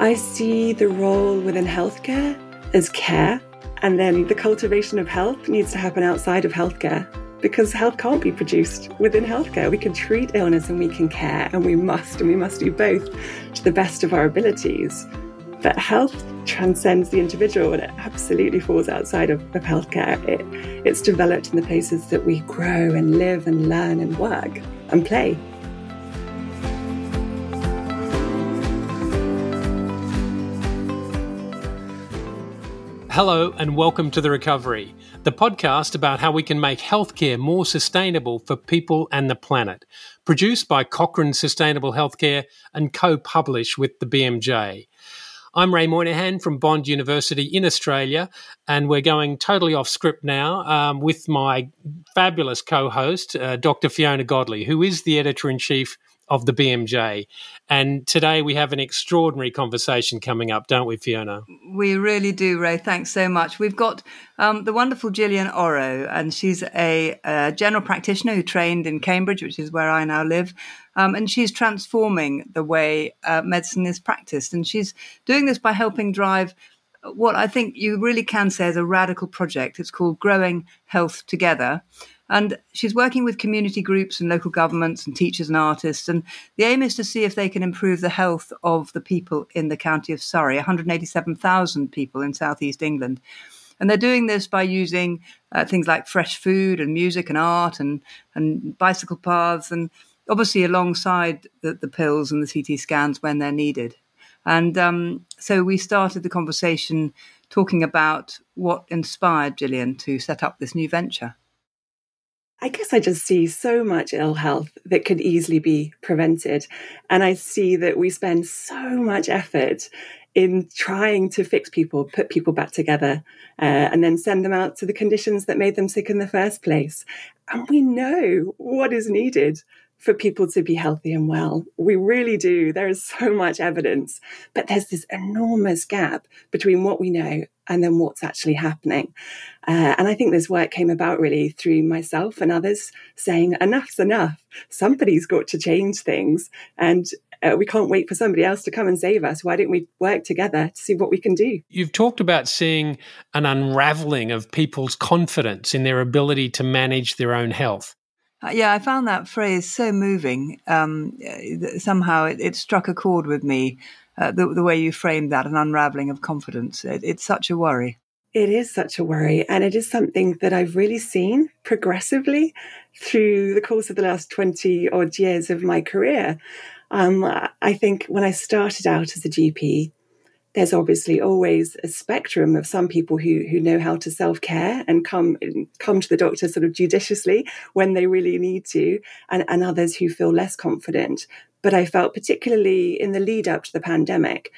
I see the role within healthcare as care, and then the cultivation of health needs to happen outside of healthcare because health can't be produced within healthcare. We can treat illness and we can care, and we must, and we must do both to the best of our abilities. But health transcends the individual and it absolutely falls outside of, of healthcare. It, it's developed in the places that we grow and live and learn and work and play. Hello, and welcome to The Recovery, the podcast about how we can make healthcare more sustainable for people and the planet. Produced by Cochrane Sustainable Healthcare and co published with the BMJ. I'm Ray Moynihan from Bond University in Australia, and we're going totally off script now um, with my fabulous co host, uh, Dr. Fiona Godlee, who is the editor in chief of the BMJ. And today we have an extraordinary conversation coming up, don't we, Fiona? We really do, Ray. Thanks so much. We've got um, the wonderful Gillian Orrow, and she's a, a, general practitioner who trained in Cambridge, which is where I now live. Um, and she's transforming the way uh, medicine is practiced. And she's doing this by helping drive what I think you really can say is a radical project. It's called Growing Health Together. And she's working with community groups and local governments and teachers and artists. And the aim is to see if they can improve the health of the people in the county of Surrey, 187,000 people in southeast England. And they're doing this by using uh, things like fresh food and music and art and, and bicycle paths, and obviously alongside the, the pills and the CT scans when they're needed. And um, so we started the conversation talking about what inspired Gillian to set up this new venture. I guess I just see so much ill health that could easily be prevented. And I see that we spend so much effort in trying to fix people, put people back together, uh, and then send them out to the conditions that made them sick in the first place. And we know what is needed for people to be healthy and well. We really do. There is so much evidence, but there's this enormous gap between what we know and then what's actually happening. Uh, and I think this work came about really through myself and others saying, enough's enough. Somebody's got to change things. And uh, we can't wait for somebody else to come and save us. Why don't we work together to see what we can do? You've talked about seeing an unraveling of people's confidence in their ability to manage their own health. Uh, yeah, I found that phrase so moving. Um, somehow it, it, struck a chord with me, uh, the, the, way you framed that, an unraveling of confidence. It, it's such a worry. It is such a worry. And it is something that I've really seen progressively through the course of the last 20 odd years of my career. Um, I think when I started out as a GP, there's obviously always a spectrum of some people who who know how to self care and come come to the doctor sort of judiciously when they really need to, and, and others who feel less confident. But I felt particularly in the lead up to the pandemic,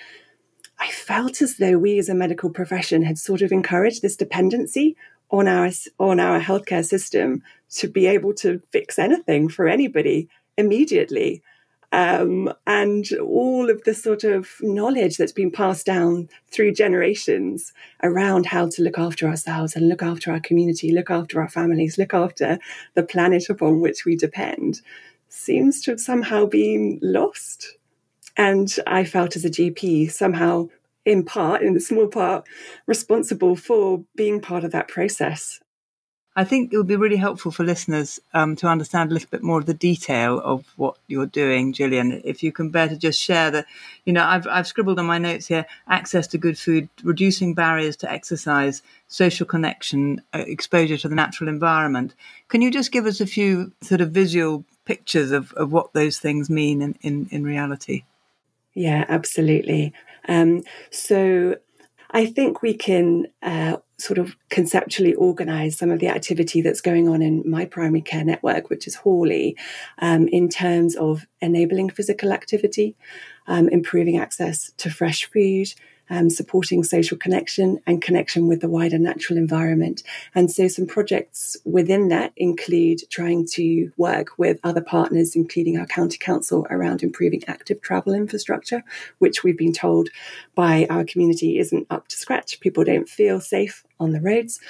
I felt as though we as a medical profession had sort of encouraged this dependency on our on our healthcare system to be able to fix anything for anybody immediately. Um, and all of the sort of knowledge that's been passed down through generations around how to look after ourselves and look after our community, look after our families, look after the planet upon which we depend seems to have somehow been lost. And I felt as a GP somehow, in part, in a small part, responsible for being part of that process. I think it would be really helpful for listeners um, to understand a little bit more of the detail of what you're doing, Gillian. If you can bear to just share that, you know, I've, I've scribbled on my notes here access to good food, reducing barriers to exercise, social connection, uh, exposure to the natural environment. Can you just give us a few sort of visual pictures of, of what those things mean in, in, in reality? Yeah, absolutely. Um, so I think we can uh, sort of conceptually organize some of the activity that's going on in my primary care network, which is Horley, um, in terms of enabling physical activity, um, improving access to fresh food, um, supporting social connection and connection with the wider natural environment. And so some projects within that include trying to work with other partners, including our county council, around improving active travel infrastructure, which we've been told by our community isn't up to scratch. People don't feel safe on the roads.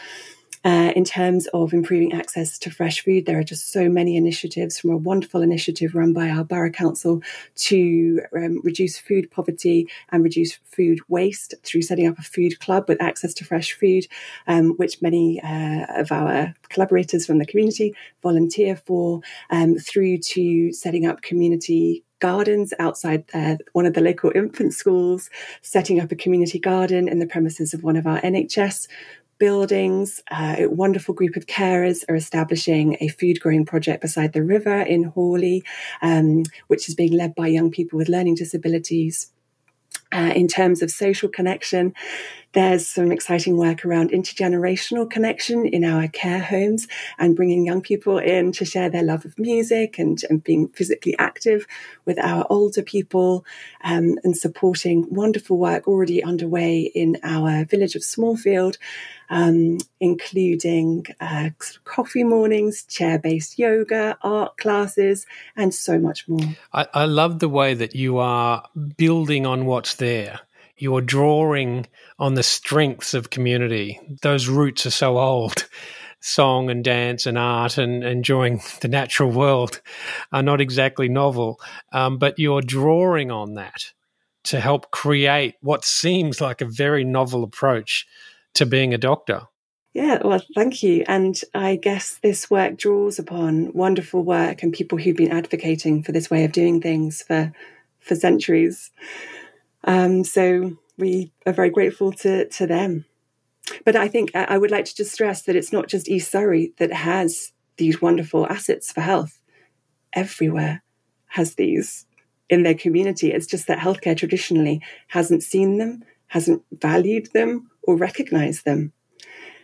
Uh, in terms of improving access to fresh food, there are just so many initiatives from a wonderful initiative run by our borough council to um, reduce food poverty and reduce food waste through setting up a food club with access to fresh food, um, which many uh, of our collaborators from the community volunteer for, um, through to setting up community gardens outside uh, one of the local infant schools, setting up a community garden in the premises of one of our NHS buildings. Uh, a wonderful group of carers are establishing a food growing project beside the river in Horley, um, which is being led by young people with learning disabilities. Uh, in terms of social connection, there's some exciting work around intergenerational connection in our care homes and bringing young people in to share their love of music and, and being physically active with our older people um, and supporting wonderful work already underway in our village of Smallfield, um, including uh, coffee mornings, chair based yoga, art classes, and so much more. I, I love the way that you are building on what's there you're drawing on the strengths of community. Those roots are so old. Song and dance and art and enjoying the natural world are not exactly novel, um, but you're drawing on that to help create what seems like a very novel approach to being a doctor. Yeah, well, thank you. And I guess this work draws upon wonderful work and people who've been advocating for this way of doing things for for centuries. Um, so we are very grateful to, to them. But I think I would like to just stress that it's not just East Surrey that has these wonderful assets for health. Everywhere has these in their community. It's just that healthcare traditionally hasn't seen them, hasn't valued them, or recognized them.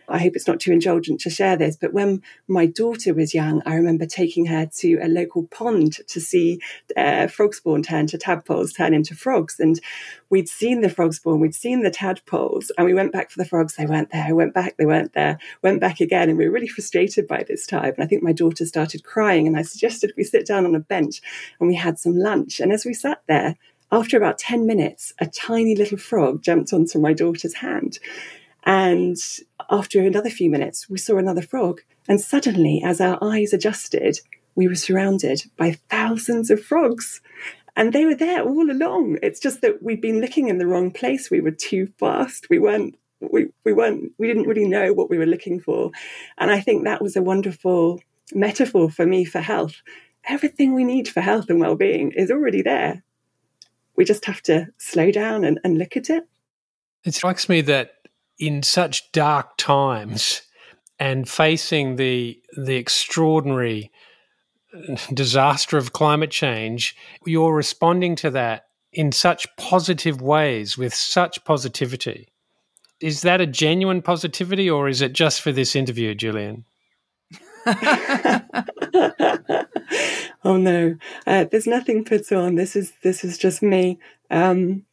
I hope it's not too indulgent to share this, but when my daughter was young, I remember taking her to a local pond to see uh, frog spawn turn to tadpoles turn into frogs. And we'd seen the frog spawn, we'd seen the tadpoles, and we went back for the frogs. They weren't there. We went back, they weren't there. Went back again, and we were really frustrated by this time. And I think my daughter started crying, and I suggested we sit down on a bench and we had some lunch. And as we sat there, after about 10 minutes, a tiny little frog jumped onto my daughter's hand. And after another few minutes, we saw another frog. And suddenly, as our eyes adjusted, we were surrounded by thousands of frogs. And they were there all along. It's just that we'd been looking in the wrong place. We were too fast. We weren't we, we weren't we didn't really know what we were looking for. And I think that was a wonderful metaphor for me for health. Everything we need for health and well-being is already there. We just have to slow down and, and look at it. It strikes me that in such dark times and facing the the extraordinary disaster of climate change, you're responding to that in such positive ways with such positivity. Is that a genuine positivity or is it just for this interview, Gillian? oh no, uh, there's nothing put on. This is this is just me. Um,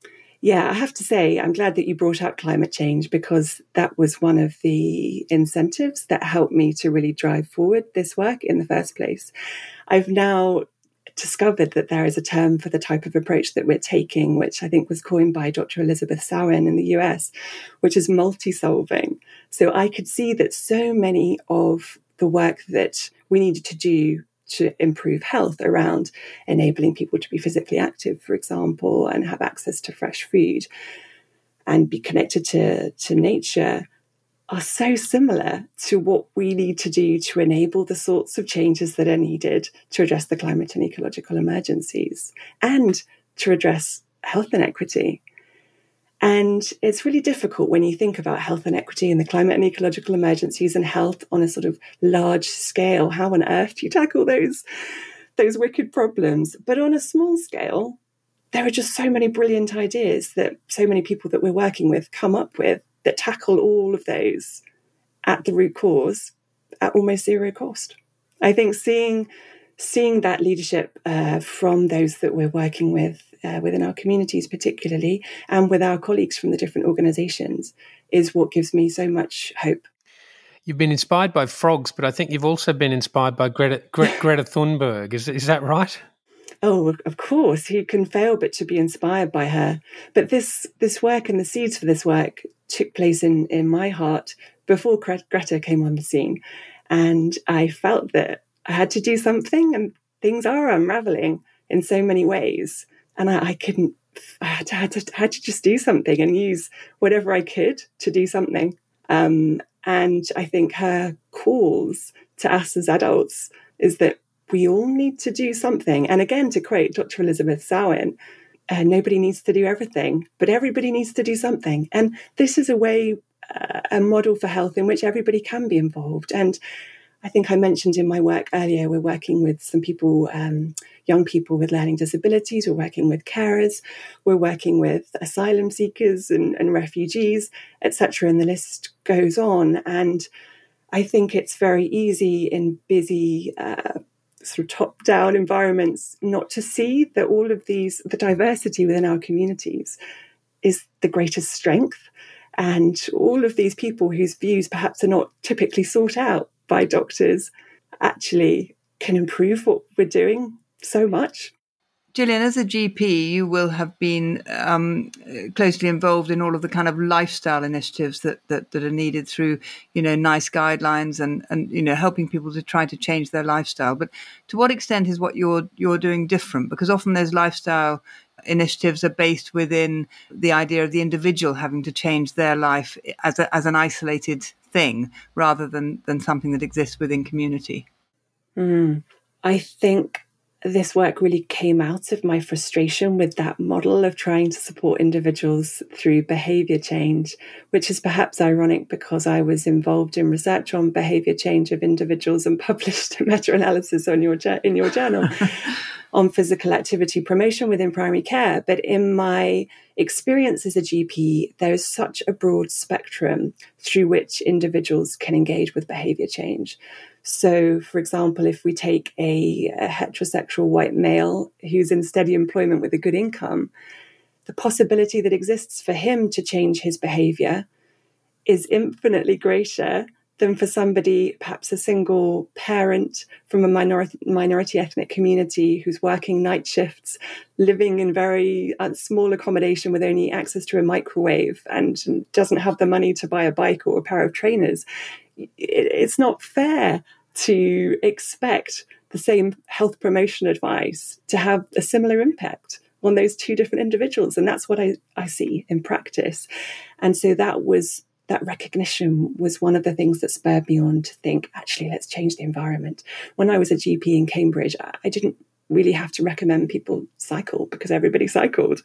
yeah, I have to say, I'm glad that you brought up climate change because that was one of the incentives that helped me to really drive forward this work in the first place. I've now discovered that there is a term for the type of approach that we're taking, which I think was coined by Dr. Elizabeth Sawin in the US, which is multi solving. So I could see that so many of the work that we needed to do to improve health around enabling people to be physically active, for example, and have access to fresh food and be connected to, to nature are so similar to what we need to do to enable the sorts of changes that are needed to address the climate and ecological emergencies and to address health inequity. And it's really difficult when you think about health inequity and the climate and ecological emergencies and health on a sort of large scale. How on earth do you tackle those, those wicked problems? But on a small scale, there are just so many brilliant ideas that so many people that we're working with come up with that tackle all of those at the root cause at almost zero cost. I think seeing seeing that leadership uh, from those that we're working with uh, within our communities, particularly, and with our colleagues from the different organisations, is what gives me so much hope. You've been inspired by frogs, but I think you've also been inspired by Greta, Gre- Greta Thunberg. Is, is that right? Oh, of course. Who can fail but to be inspired by her? But this this work and the seeds for this work took place in, in my heart before Greta came on the scene. And I felt that I had to do something, and things are unraveling in so many ways. And I, I couldn't, I had, to, had, to, had to just do something and use whatever I could to do something. Um, and I think her calls to us as adults is that we all need to do something. And again, to quote Dr. Elizabeth Sawin, uh, nobody needs to do everything, but everybody needs to do something. And this is a way, uh, a model for health in which everybody can be involved. And I think I mentioned in my work earlier, we're working with some people, um, young people with learning disabilities, we're working with carers, we're working with asylum seekers and, and refugees, etc. And the list goes on. And I think it's very easy in busy, uh, sort of top down environments not to see that all of these, the diversity within our communities is the greatest strength. And all of these people whose views perhaps are not typically sought out by doctors actually can improve what we're doing so much. Gillian, as a GP, you will have been um, closely involved in all of the kind of lifestyle initiatives that, that, that are needed through, you know, NICE guidelines and, and you know helping people to try to change their lifestyle. But to what extent is what you're you're doing different? Because often those lifestyle initiatives are based within the idea of the individual having to change their life as a, as an isolated thing rather than than something that exists within community. Mm. I think this work really came out of my frustration with that model of trying to support individuals through behavior change, which is perhaps ironic because I was involved in research on behavior change of individuals and published a meta analysis on your in your journal on physical activity promotion within primary care. But in my experience as a GP, there's such a broad spectrum through which individuals can engage with behavior change. So, for example, if we take a, a, heterosexual white male who's in steady employment with a good income, the possibility that exists for him to change his behavior is infinitely greater than for somebody, perhaps a single parent from a minority, minority ethnic community who's working night shifts, living in very uh, small accommodation with only access to a microwave and doesn't have the money to buy a bike or a pair of trainers. It, it's not fair to expect the same health promotion advice to have a similar impact on those two different individuals. And that's what I, I see in practice. And so that was that recognition was one of the things that spurred me on to think, actually, let's change the environment. When I was a GP in Cambridge, I didn't really have to recommend people cycle because everybody cycled.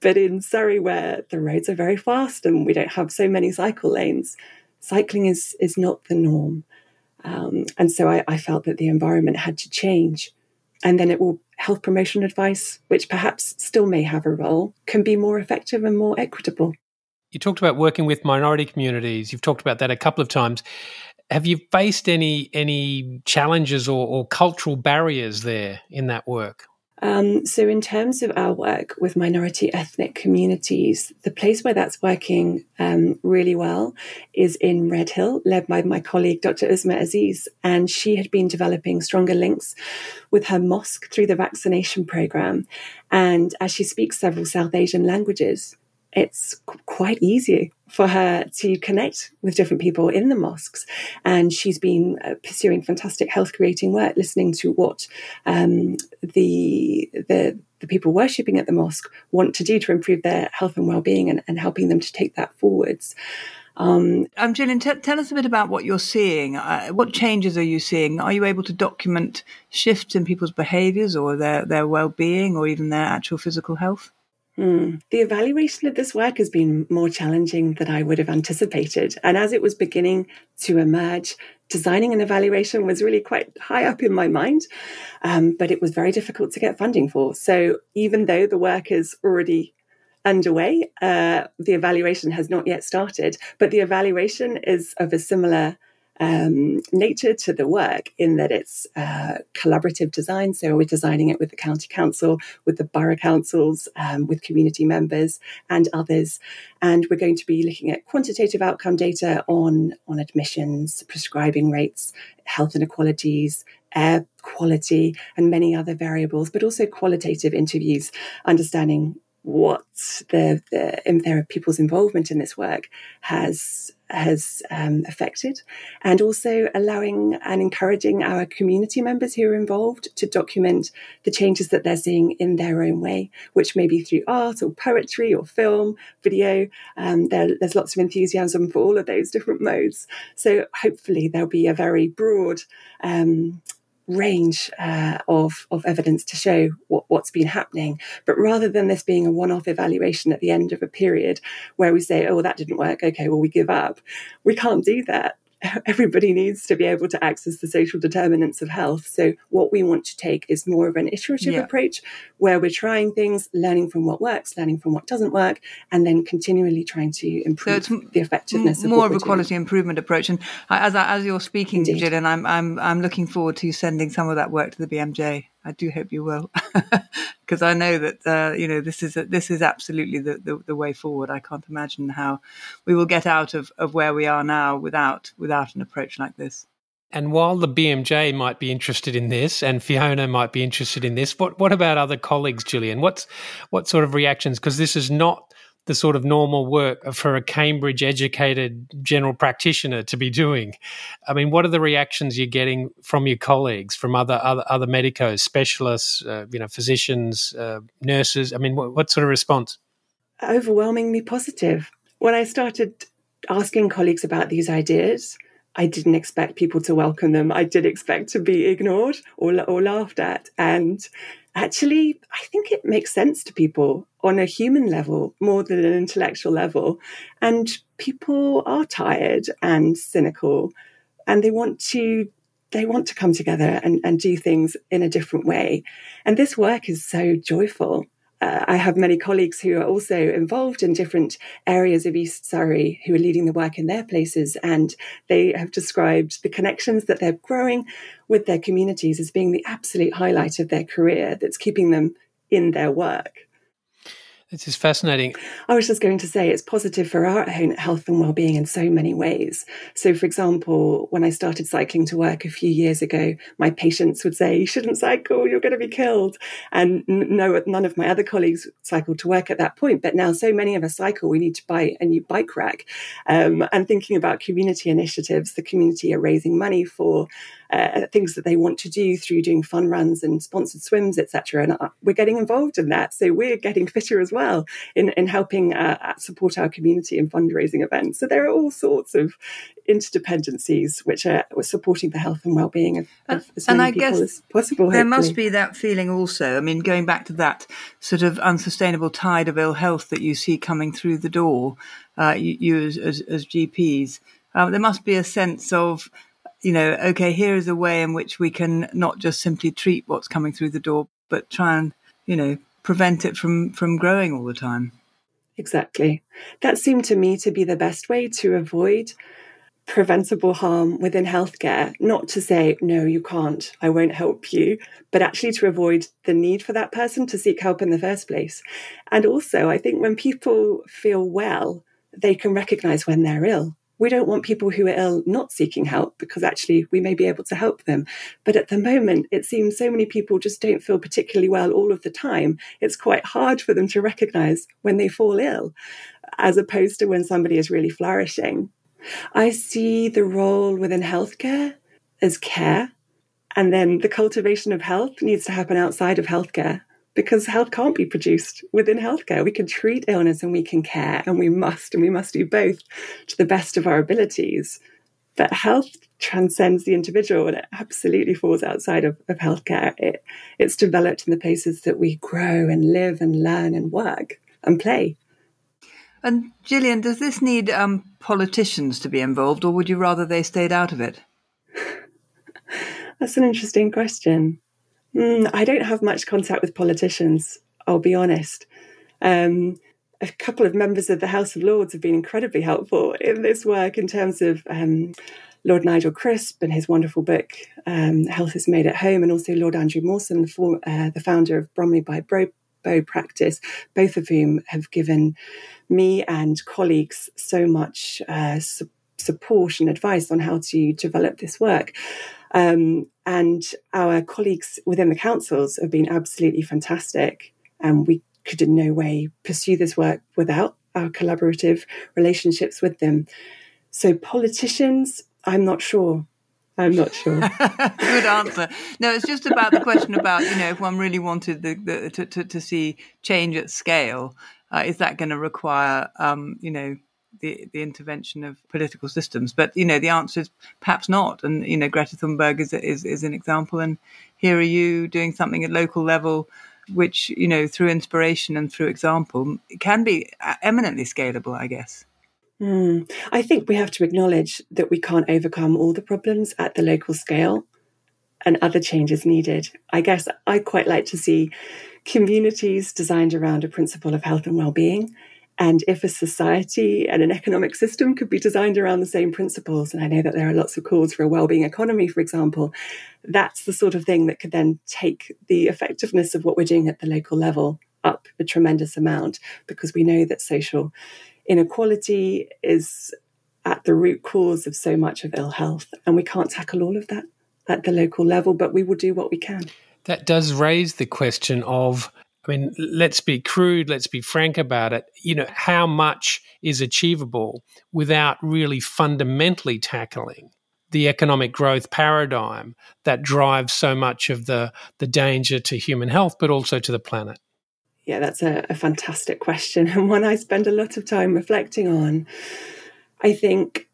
But in Surrey, where the roads are very fast and we don't have so many cycle lanes, cycling is, is not the norm. Um, and so I, I felt that the environment had to change. And then it will health promotion advice, which perhaps still may have a role, can be more effective and more equitable. You talked about working with minority communities. You've talked about that a couple of times. Have you faced any any challenges or, or cultural barriers there in that work? Um, so, in terms of our work with minority ethnic communities, the place where that's working um, really well is in Redhill, led by my colleague, Dr. Uzma Aziz. And she had been developing stronger links with her mosque through the vaccination program. And as she speaks several South Asian languages, it's quite easy for her to connect with different people in the mosques. And she's been uh, pursuing fantastic health creating work, listening to what um, the, the, the people worshipping at the mosque want to do to improve their health and well-being and, and helping them to take that forwards. Um, um, Gillian, t- tell us a bit about what you're seeing. Uh, what changes are you seeing? Are you able to document shifts in people's behaviours or their, their well-being or even their actual physical health? Mm. The evaluation of this work has been more challenging than I would have anticipated. And as it was beginning to emerge, designing an evaluation was really quite high up in my mind, um, but it was very difficult to get funding for. So even though the work is already underway, uh, the evaluation has not yet started, but the evaluation is of a similar um, nature to the work in that it's uh, collaborative design. So we're designing it with the county council, with the borough councils, um, with community members and others. And we're going to be looking at quantitative outcome data on, on admissions, prescribing rates, health inequalities, air quality, and many other variables, but also qualitative interviews, understanding what the, the there are people's involvement in this work has has um, affected, and also allowing and encouraging our community members who are involved to document the changes that they're seeing in their own way, which may be through art or poetry or film, video. Um, there, there's lots of enthusiasm for all of those different modes. So hopefully there'll be a very broad um, range uh, of, of evidence to show what, what's been happening. But rather than this being a one off evaluation at the end of a period where we say, oh, that didn't work, okay, well, we give up, we can't do that everybody needs to be able to access the social determinants of health. So, what we want to take is more of an iterative yeah. approach where we're trying things, learning from what works, learning from what doesn't work, and then continually trying to improve so the effectiveness. M- more of, of a quality doing. improvement approach. And as as you're speaking, Indeed. Gillian, I'm I'm I'm looking forward to sending some of that work to the BMJ. I do hope you will, because I know that uh, you know this is a, this is absolutely the, the, the, way forward. I can't imagine how we will get out of, of where we are now without without an approach like this. And while the BMJ might be interested in this, and Fiona might be interested in this, what what about other colleagues, Gillian? What's what sort of reactions? Because this is not the sort of normal work for a Cambridge educated general practitioner to be doing. I mean, what are the reactions you're getting from your colleagues, from other other, other medicos, specialists, uh, you know, physicians, uh, nurses? I mean, what, what sort of response? Overwhelmingly positive. When I started asking colleagues about these ideas, I didn't expect people to welcome them. I did expect to be ignored or, or laughed at. And actually, I think it makes sense to people on a human level more than an intellectual level. And people are tired and cynical and they want to they want to come together and, and do things in a different way. And this work is so joyful uh, I have many colleagues who are also involved in different areas of East Surrey who are leading the work in their places, and they have described the connections that they're growing with their communities as being the absolute highlight of their career that's keeping them in their work. This is fascinating. I was just going to say it's positive for our own health and well-being in so many ways. So, for example, when I started cycling to work a few years ago, my patients would say, "You shouldn't cycle; you're going to be killed." And no, none of my other colleagues cycled to work at that point. But now, so many of us cycle, we need to buy a new bike rack. Um, and thinking about community initiatives, the community are raising money for uh, things that they want to do through doing fun runs and sponsored swims, etc. And uh, we're getting involved in that, so we're getting fitter as well in in helping uh, support our community in fundraising events. So there are all sorts of interdependencies which are supporting the health and well-being of, of as many and I people as possible. There hopefully. must be that feeling also. I mean, going back to that sort of unsustainable tide of ill health that you see coming through the door, uh, you, you as, as, as GPs, uh, there must be a sense of you know, okay, here is a way in which we can not just simply treat what's coming through the door, but try and, you know, prevent it from from growing all the time. Exactly. That seemed to me to be the best way to avoid preventable harm within healthcare. Not to say, no, you can't, I won't help you, but actually to avoid the need for that person to seek help in the first place. And also, I think when people feel well, they can recognize when they're ill we don't want people who are ill not seeking help because actually we may be able to help them. But at the moment, it seems so many people just don't feel particularly well all of the time. It's quite hard for them to recognize when they fall ill, as opposed to when somebody is really flourishing. I see the role within healthcare as care. And then the cultivation of health needs to happen outside of healthcare because health can't be produced within healthcare. We can treat illness and we can care, and we must, and we must do both to the best of our abilities. But health transcends the individual and it absolutely falls outside of, of healthcare. It, it's developed in the places that we grow and live and learn and work and play. And Gillian, does this need um, politicians to be involved, or would you rather they stayed out of it? That's an interesting question. Mm, I don't have much contact with politicians, I'll be honest. Um, a couple of members of the House of Lords have been incredibly helpful in this work in terms of um, Lord Nigel Crisp and his wonderful book, um, Health is Made at Home, and also Lord Andrew Mawson, the, uh, the founder of Bromley by Bro- Bow Practice, both of whom have given me and colleagues so much uh, su- support and advice on how to develop this work. Um, and our colleagues within the councils have been absolutely fantastic. And we could in no way pursue this work without our collaborative relationships with them. So, politicians, I'm not sure. I'm not sure. Good answer. No, it's just about the question about you know if one really wanted the, the to, to, to see change at scale, uh, is that going to require um, you know the the intervention of political systems? But you know the answer is perhaps not. And you know Greta Thunberg is is, is an example, and here are you doing something at local level which you know through inspiration and through example can be eminently scalable i guess mm. i think we have to acknowledge that we can't overcome all the problems at the local scale and other changes needed i guess i quite like to see communities designed around a principle of health and well-being and if a society and an economic system could be designed around the same principles, and I know that there are lots of calls for a well-being economy, for example, that's the sort of thing that could then take the effectiveness of what we're doing at the local level up a tremendous amount, because we know that social inequality is at the root cause of so much of ill health, and we can't tackle all of that at the local level, but we will do what we can. That does raise the question of I mean, let's be crude, let's be frank about it. You know, how much is achievable without really fundamentally tackling the economic growth paradigm that drives so much of the, the danger to human health, but also to the planet? Yeah, that's a, a fantastic question and one I spend a lot of time reflecting on. I think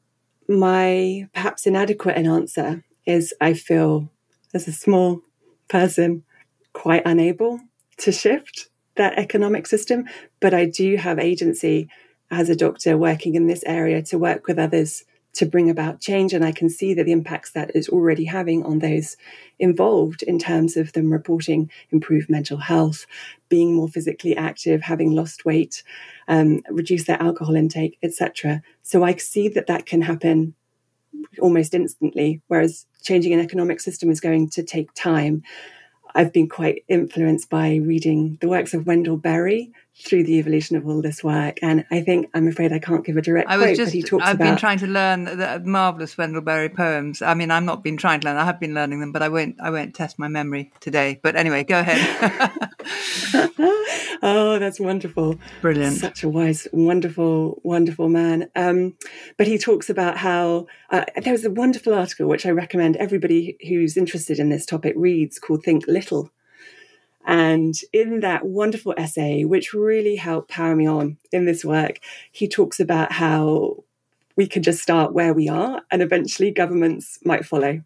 my perhaps inadequate answer is I feel as a small person quite unable to shift that economic system, but I do have agency as a doctor working in this area to work with others to bring about change. And I can see that the impacts that is already having on those involved in terms of them reporting improved mental health, being more physically active, having lost weight, um, reduce their alcohol intake, etc. So I see that that can happen almost instantly, whereas changing an economic system is going to take time. I've been quite influenced by reading the works of Wendell Berry through the evolution of all this work. And I think I'm afraid I can't give a direct I was quote, just, he talks I've about. been trying to learn the marvelous Wendell Berry poems. I mean, I'm not been trying to learn; I have been learning them, but I won't. I won't test my memory today. But anyway, go ahead. oh, that's wonderful! Brilliant. Such a wise, wonderful, wonderful man. Um, but he talks about how uh, there was a wonderful article which I recommend everybody who's interested in this topic reads called "Think Little." And in that wonderful essay, which really helped power me on in this work, he talks about how we can just start where we are and eventually governments might follow.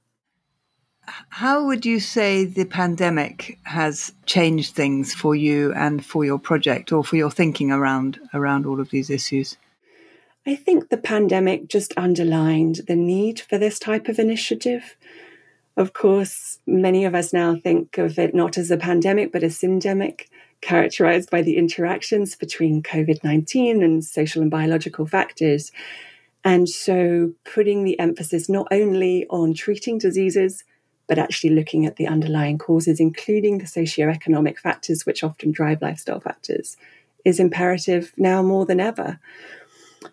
How would you say the pandemic has changed things for you and for your project or for your thinking around around all of these issues? I think the pandemic just underlined the need for this type of initiative. Of course, many of us now think of it not as a pandemic, but a syndemic, characterized by the interactions between COVID 19 and social and biological factors. And so, putting the emphasis not only on treating diseases, but actually looking at the underlying causes, including the socioeconomic factors which often drive lifestyle factors, is imperative now more than ever.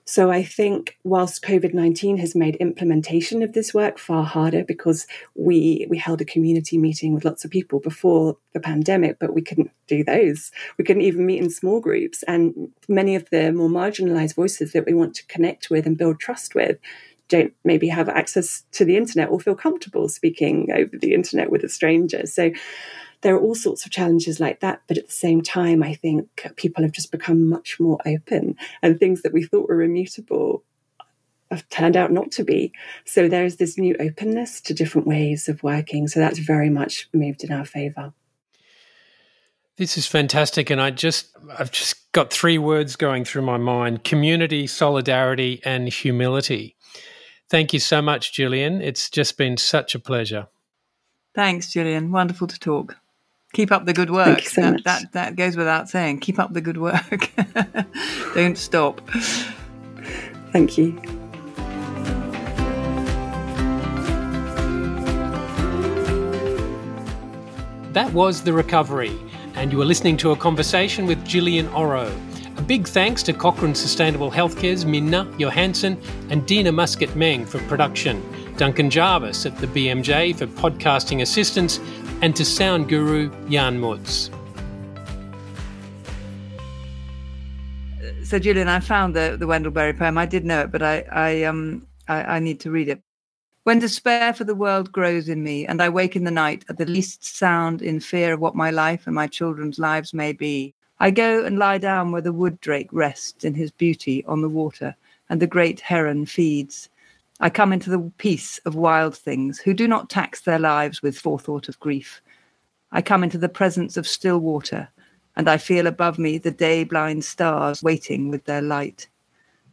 So I think whilst COVID 19 has made implementation of this work far harder because we, we held a community meeting with lots of people before the pandemic, but we couldn't do those. We couldn't even meet in small groups. And many of the more marginalized voices that we want to connect with and build trust with don't maybe have access to the internet or feel comfortable speaking over the internet with a stranger. So there are all sorts of challenges like that. But at the same time, I think people have just become much more open and things that we thought were immutable have turned out not to be. So there's this new openness to different ways of working. So that's very much moved in our favor. This is fantastic. And I just, I've just got three words going through my mind community, solidarity, and humility. Thank you so much, Gillian. It's just been such a pleasure. Thanks, Gillian. Wonderful to talk. Keep up the good work. So that, that, that goes without saying. Keep up the good work. Don't stop. Thank you. That was The Recovery, and you were listening to a conversation with Gillian Orrow. A big thanks to Cochrane Sustainable Healthcare's Minna Johansson and Dina Muscat Meng for production, Duncan Jarvis at the BMJ for podcasting assistance, and to sound guru Jan Mutz. so Gillian, I found the the Wendell Berry poem. I did know it, but I I um I, I need to read it. When despair for the world grows in me, and I wake in the night at the least sound in fear of what my life and my children's lives may be, I go and lie down where the wood drake rests in his beauty on the water, and the great heron feeds. I come into the peace of wild things who do not tax their lives with forethought of grief. I come into the presence of still water, and I feel above me the day blind stars waiting with their light.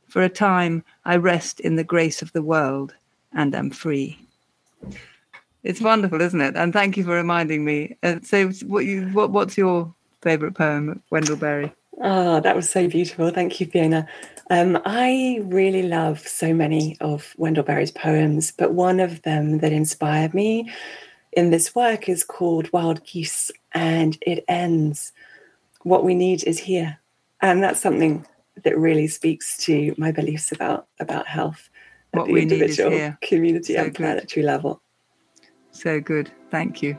For a time, I rest in the grace of the world and am free. It's wonderful, isn't it? And thank you for reminding me. Uh, so, what you what, what's your favourite poem, Wendell Berry? Oh, that was so beautiful. Thank you, Fiona. Um, I really love so many of Wendell Berry's poems, but one of them that inspired me in this work is called Wild Geese, and it ends What we need is here. And that's something that really speaks to my beliefs about, about health at What the we need is individual, here. community, So and good. planetary level. So good. Thank you.